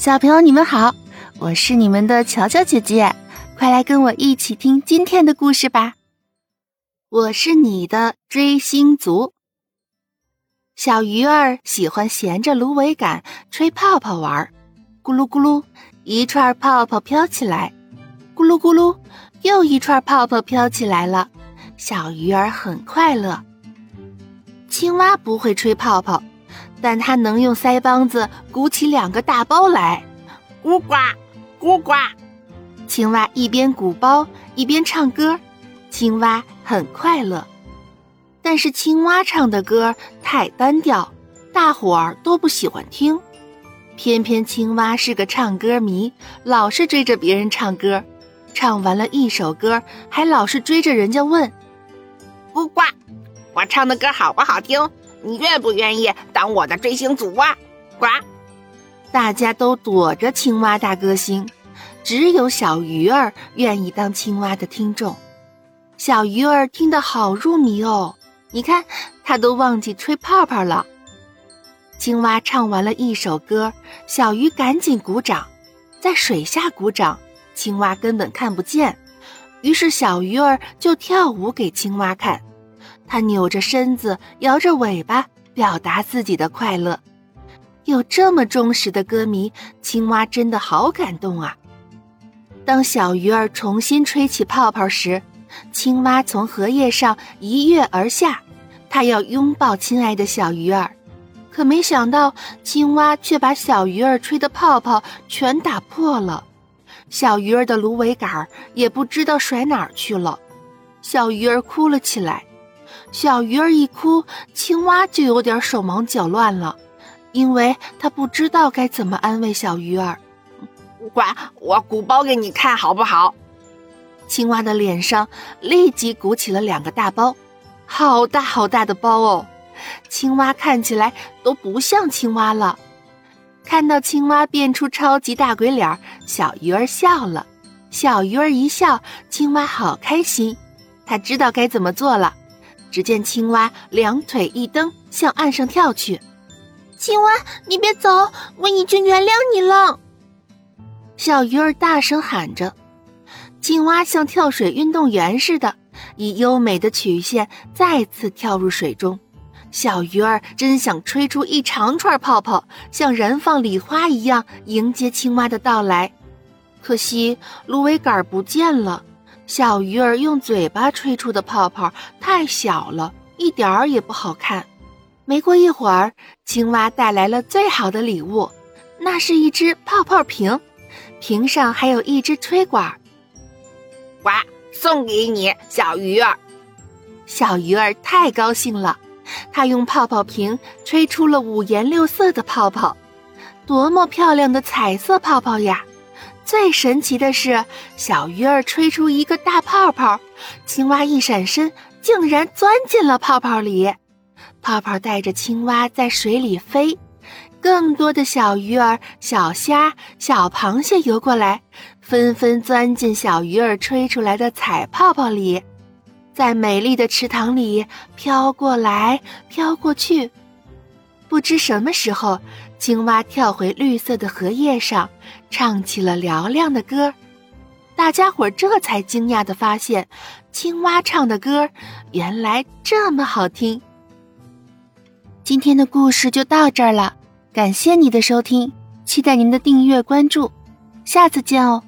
小朋友，你们好，我是你们的乔乔姐姐，快来跟我一起听今天的故事吧。我是你的追星族。小鱼儿喜欢衔着芦苇杆吹泡泡玩，咕噜咕噜，一串泡泡飘起来，咕噜咕噜，又一串泡泡飘起来了。小鱼儿很快乐。青蛙不会吹泡泡。但他能用腮帮子鼓起两个大包来，咕呱，咕呱。青蛙一边鼓包一边唱歌，青蛙很快乐。但是青蛙唱的歌太单调，大伙儿都不喜欢听。偏偏青蛙是个唱歌迷，老是追着别人唱歌，唱完了一首歌，还老是追着人家问：“咕呱，我唱的歌好不好听？”你愿不愿意当我的追星族啊？呱！大家都躲着青蛙大歌星，只有小鱼儿愿意当青蛙的听众。小鱼儿听得好入迷哦，你看，它都忘记吹泡泡了。青蛙唱完了一首歌，小鱼赶紧鼓掌，在水下鼓掌，青蛙根本看不见。于是小鱼儿就跳舞给青蛙看。它扭着身子，摇着尾巴，表达自己的快乐。有这么忠实的歌迷，青蛙真的好感动啊！当小鱼儿重新吹起泡泡时，青蛙从荷叶上一跃而下，它要拥抱亲爱的小鱼儿。可没想到，青蛙却把小鱼儿吹的泡泡全打破了，小鱼儿的芦苇杆也不知道甩哪儿去了。小鱼儿哭了起来。小鱼儿一哭，青蛙就有点手忙脚乱了，因为它不知道该怎么安慰小鱼儿。呱，我鼓包给你看好不好？青蛙的脸上立即鼓起了两个大包，好大好大的包哦！青蛙看起来都不像青蛙了。看到青蛙变出超级大鬼脸，小鱼儿笑了。小鱼儿一笑，青蛙好开心，它知道该怎么做了。只见青蛙两腿一蹬，向岸上跳去。青蛙，你别走，我已经原谅你了。小鱼儿大声喊着。青蛙像跳水运动员似的，以优美的曲线再次跳入水中。小鱼儿真想吹出一长串泡泡，像燃放礼花一样迎接青蛙的到来。可惜芦苇杆不见了。小鱼儿用嘴巴吹出的泡泡太小了，一点儿也不好看。没过一会儿，青蛙带来了最好的礼物，那是一只泡泡瓶，瓶上还有一只吹管。呱，送给你，小鱼儿。小鱼儿太高兴了，它用泡泡瓶吹出了五颜六色的泡泡，多么漂亮的彩色泡泡呀！最神奇的是，小鱼儿吹出一个大泡泡，青蛙一闪身，竟然钻进了泡泡里。泡泡带着青蛙在水里飞，更多的小鱼儿、小虾、小螃蟹游过来，纷纷钻进小鱼儿吹出来的彩泡泡里，在美丽的池塘里飘过来飘过去。不知什么时候，青蛙跳回绿色的荷叶上，唱起了嘹亮的歌。大家伙这才惊讶地发现，青蛙唱的歌原来这么好听。今天的故事就到这儿了，感谢你的收听，期待您的订阅关注，下次见哦。